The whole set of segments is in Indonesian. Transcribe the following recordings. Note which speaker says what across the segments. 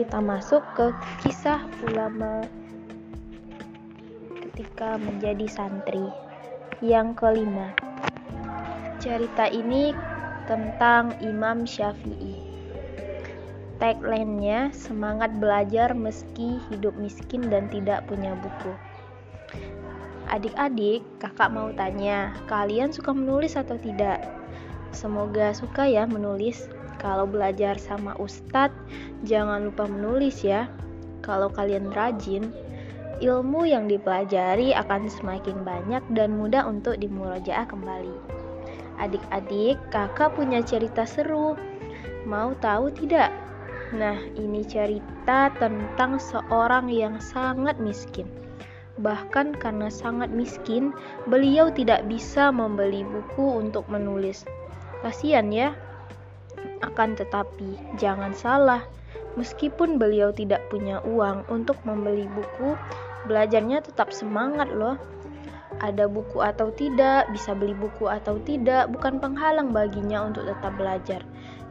Speaker 1: kita masuk ke kisah ulama ketika menjadi santri. Yang kelima, cerita ini tentang Imam Syafi'i. Tagline-nya semangat belajar meski hidup miskin dan tidak punya buku. Adik-adik, kakak mau tanya, kalian suka menulis atau tidak? Semoga suka ya menulis. Kalau belajar sama ustadz, jangan lupa menulis ya. Kalau kalian rajin, ilmu yang dipelajari akan semakin banyak dan mudah untuk dimurojaah kembali. Adik-adik, kakak punya cerita seru. Mau tahu tidak? Nah, ini cerita tentang seorang yang sangat miskin. Bahkan karena sangat miskin, beliau tidak bisa membeli buku untuk menulis. Kasihan ya, akan tetapi, jangan salah, meskipun beliau tidak punya uang untuk membeli buku, belajarnya tetap semangat loh. Ada buku atau tidak, bisa beli buku atau tidak, bukan penghalang baginya untuk tetap belajar.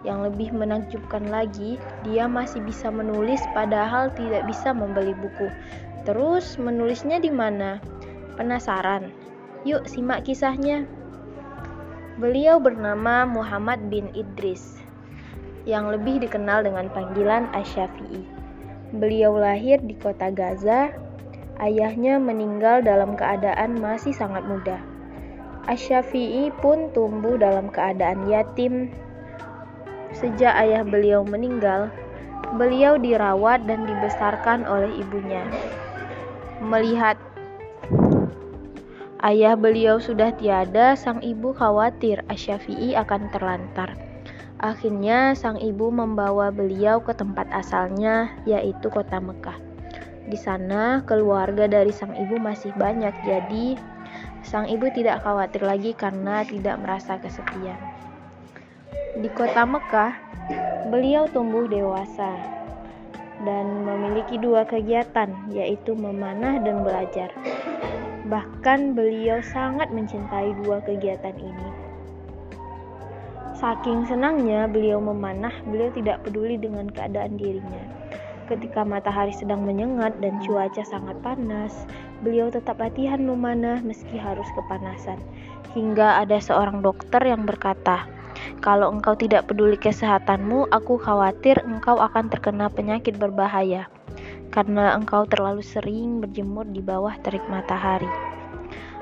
Speaker 1: Yang lebih menakjubkan lagi, dia masih bisa menulis padahal tidak bisa membeli buku. Terus menulisnya di mana? Penasaran? Yuk simak kisahnya. Beliau bernama Muhammad bin Idris yang lebih dikenal dengan panggilan Asy-Syafi'i. Beliau lahir di kota Gaza. Ayahnya meninggal dalam keadaan masih sangat muda. Asy-Syafi'i pun tumbuh dalam keadaan yatim. Sejak ayah beliau meninggal, beliau dirawat dan dibesarkan oleh ibunya. Melihat ayah beliau sudah tiada, sang ibu khawatir Asy-Syafi'i akan terlantar. Akhirnya sang ibu membawa beliau ke tempat asalnya yaitu kota Mekah. Di sana keluarga dari sang ibu masih banyak jadi sang ibu tidak khawatir lagi karena tidak merasa kesepian. Di kota Mekah, beliau tumbuh dewasa dan memiliki dua kegiatan yaitu memanah dan belajar. Bahkan beliau sangat mencintai dua kegiatan ini. Saking senangnya beliau memanah, beliau tidak peduli dengan keadaan dirinya. Ketika matahari sedang menyengat dan cuaca sangat panas, beliau tetap latihan memanah meski harus kepanasan. Hingga ada seorang dokter yang berkata, "Kalau engkau tidak peduli kesehatanmu, aku khawatir engkau akan terkena penyakit berbahaya karena engkau terlalu sering berjemur di bawah terik matahari."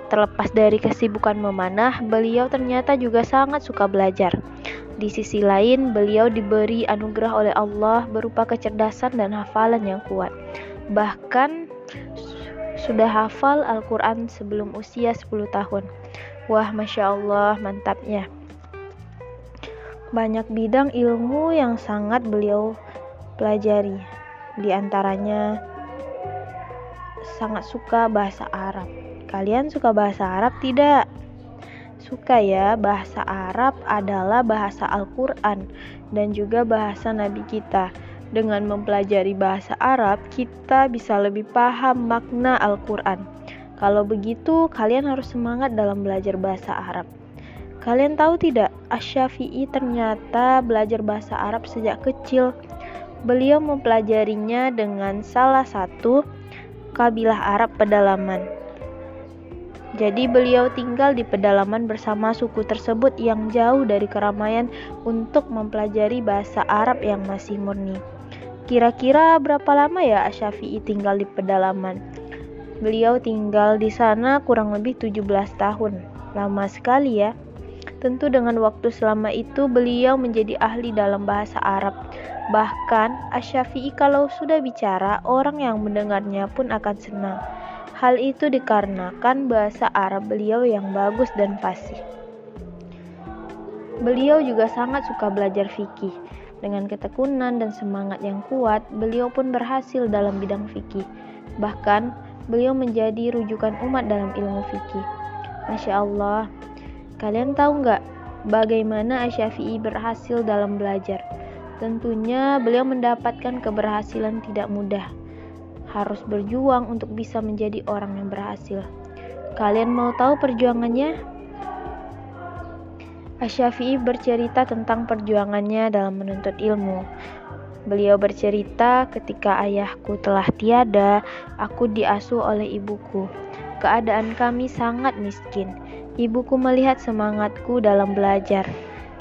Speaker 1: Terlepas dari kesibukan memanah, beliau ternyata juga sangat suka belajar. Di sisi lain, beliau diberi anugerah oleh Allah berupa kecerdasan dan hafalan yang kuat. Bahkan sudah hafal Al-Quran sebelum usia 10 tahun. Wah, Masya Allah, mantapnya. Banyak bidang ilmu yang sangat beliau pelajari. Di antaranya sangat suka bahasa Arab. Kalian suka bahasa Arab tidak? Suka ya, bahasa Arab adalah bahasa Al-Quran dan juga bahasa Nabi kita. Dengan mempelajari bahasa Arab, kita bisa lebih paham makna Al-Quran. Kalau begitu, kalian harus semangat dalam belajar bahasa Arab. Kalian tahu tidak, Asy-Syafi'i ternyata belajar bahasa Arab sejak kecil. Beliau mempelajarinya dengan salah satu kabilah Arab pedalaman. Jadi beliau tinggal di pedalaman bersama suku tersebut yang jauh dari keramaian untuk mempelajari bahasa Arab yang masih murni. Kira-kira berapa lama ya Asyafi'i tinggal di pedalaman? Beliau tinggal di sana kurang lebih 17 tahun. Lama sekali ya. Tentu dengan waktu selama itu beliau menjadi ahli dalam bahasa Arab. Bahkan Asyafi'i kalau sudah bicara, orang yang mendengarnya pun akan senang. Hal itu dikarenakan bahasa Arab beliau yang bagus dan fasih. Beliau juga sangat suka belajar fikih. Dengan ketekunan dan semangat yang kuat, beliau pun berhasil dalam bidang fikih. Bahkan, beliau menjadi rujukan umat dalam ilmu fikih. Masya Allah, kalian tahu nggak bagaimana Asyafi'i berhasil dalam belajar? Tentunya beliau mendapatkan keberhasilan tidak mudah harus berjuang untuk bisa menjadi orang yang berhasil. Kalian mau tahu perjuangannya? Asyafi'i bercerita tentang perjuangannya dalam menuntut ilmu. Beliau bercerita, ketika ayahku telah tiada, aku diasuh oleh ibuku. Keadaan kami sangat miskin. Ibuku melihat semangatku dalam belajar.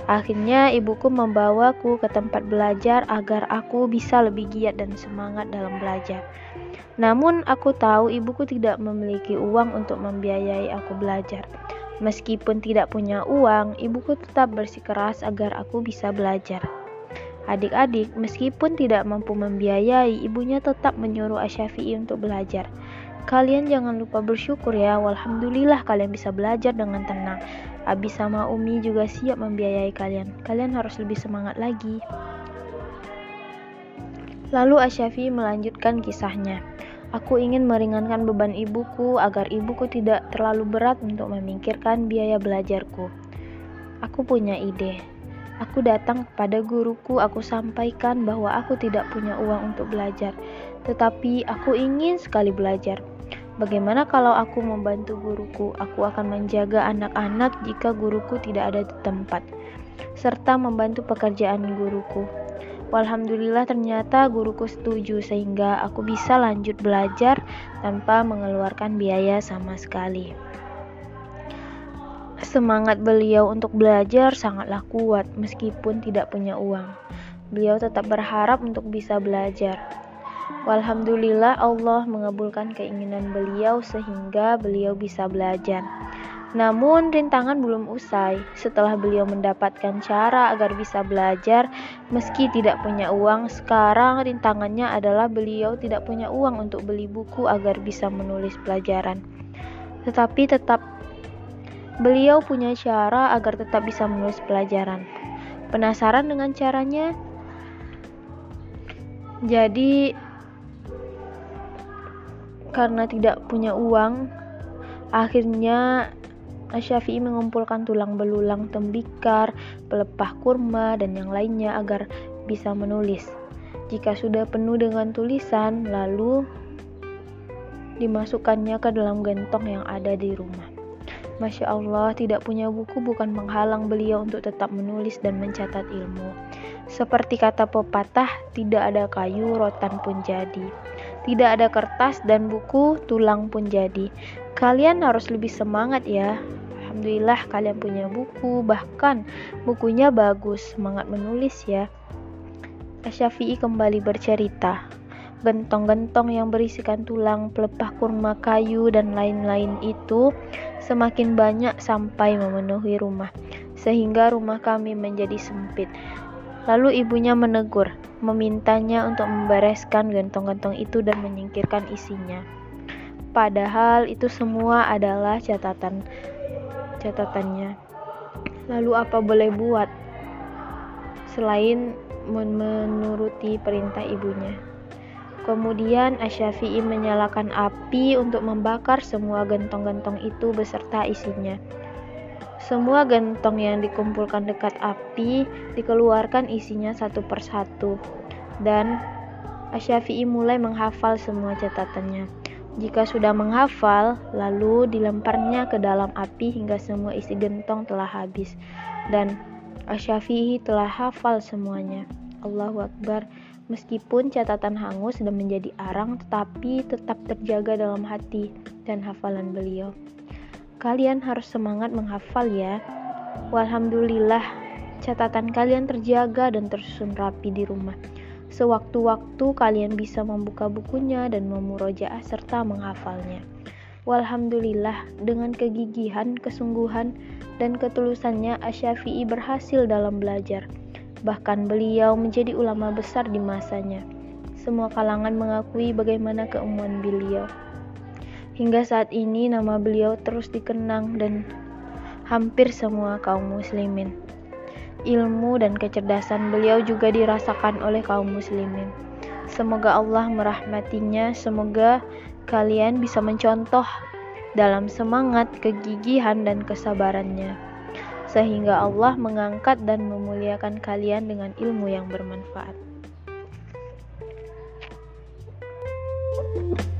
Speaker 1: Akhirnya, ibuku membawaku ke tempat belajar agar aku bisa lebih giat dan semangat dalam belajar. Namun, aku tahu ibuku tidak memiliki uang untuk membiayai aku belajar. Meskipun tidak punya uang, ibuku tetap bersikeras agar aku bisa belajar. Adik-adik, meskipun tidak mampu membiayai, ibunya tetap menyuruh Asyafi'i untuk belajar. Kalian jangan lupa bersyukur ya, walhamdulillah kalian bisa belajar dengan tenang. Abi sama Umi juga siap membiayai kalian. Kalian harus lebih semangat lagi. Lalu Asyafi'i melanjutkan kisahnya. Aku ingin meringankan beban ibuku agar ibuku tidak terlalu berat untuk memikirkan biaya belajarku. Aku punya ide. Aku datang kepada guruku, aku sampaikan bahwa aku tidak punya uang untuk belajar, tetapi aku ingin sekali belajar. Bagaimana kalau aku membantu guruku? Aku akan menjaga anak-anak jika guruku tidak ada di tempat, serta membantu pekerjaan guruku. Walhamdulillah ternyata guruku setuju sehingga aku bisa lanjut belajar tanpa mengeluarkan biaya sama sekali. Semangat beliau untuk belajar sangatlah kuat meskipun tidak punya uang. Beliau tetap berharap untuk bisa belajar. Walhamdulillah Allah mengabulkan keinginan beliau sehingga beliau bisa belajar. Namun rintangan belum usai. Setelah beliau mendapatkan cara agar bisa belajar meski tidak punya uang, sekarang rintangannya adalah beliau tidak punya uang untuk beli buku agar bisa menulis pelajaran. Tetapi tetap Beliau punya cara agar tetap bisa menulis pelajaran. Penasaran dengan caranya? Jadi, karena tidak punya uang, akhirnya Syafi'i mengumpulkan tulang belulang tembikar, pelepah kurma, dan yang lainnya agar bisa menulis. Jika sudah penuh dengan tulisan, lalu dimasukkannya ke dalam gentong yang ada di rumah. Masya Allah, tidak punya buku bukan menghalang beliau untuk tetap menulis dan mencatat ilmu. Seperti kata pepatah, tidak ada kayu, rotan pun jadi. Tidak ada kertas dan buku, tulang pun jadi. Kalian harus lebih semangat ya. Alhamdulillah kalian punya buku, bahkan bukunya bagus. Semangat menulis ya. Syafi'i kembali bercerita. Gentong-gentong yang berisikan tulang, pelepah kurma kayu, dan lain-lain itu semakin banyak sampai memenuhi rumah, sehingga rumah kami menjadi sempit. Lalu ibunya menegur, memintanya untuk membereskan gentong-gentong itu dan menyingkirkan isinya. Padahal itu semua adalah catatan catatannya. Lalu apa boleh buat selain menuruti perintah ibunya? Kemudian Asyafi'i menyalakan api untuk membakar semua gentong-gentong itu beserta isinya. Semua gentong yang dikumpulkan dekat api dikeluarkan isinya satu persatu. Dan Asyafi'i mulai menghafal semua catatannya. Jika sudah menghafal, lalu dilemparnya ke dalam api hingga semua isi gentong telah habis. Dan Asyafi'i telah hafal semuanya. Allahu Akbar. Meskipun catatan hangus dan menjadi arang, tetapi tetap terjaga dalam hati dan hafalan beliau. Kalian harus semangat menghafal ya. Walhamdulillah, catatan kalian terjaga dan tersusun rapi di rumah. Sewaktu-waktu kalian bisa membuka bukunya dan memurojaah serta menghafalnya. Walhamdulillah, dengan kegigihan, kesungguhan, dan ketulusannya Asyafi'i berhasil dalam belajar Bahkan beliau menjadi ulama besar di masanya. Semua kalangan mengakui bagaimana keumuman beliau. Hingga saat ini nama beliau terus dikenang dan hampir semua kaum muslimin. Ilmu dan kecerdasan beliau juga dirasakan oleh kaum muslimin. Semoga Allah merahmatinya, semoga kalian bisa mencontoh dalam semangat, kegigihan, dan kesabarannya, sehingga Allah mengangkat dan memuliakan kalian dengan ilmu yang bermanfaat. thank you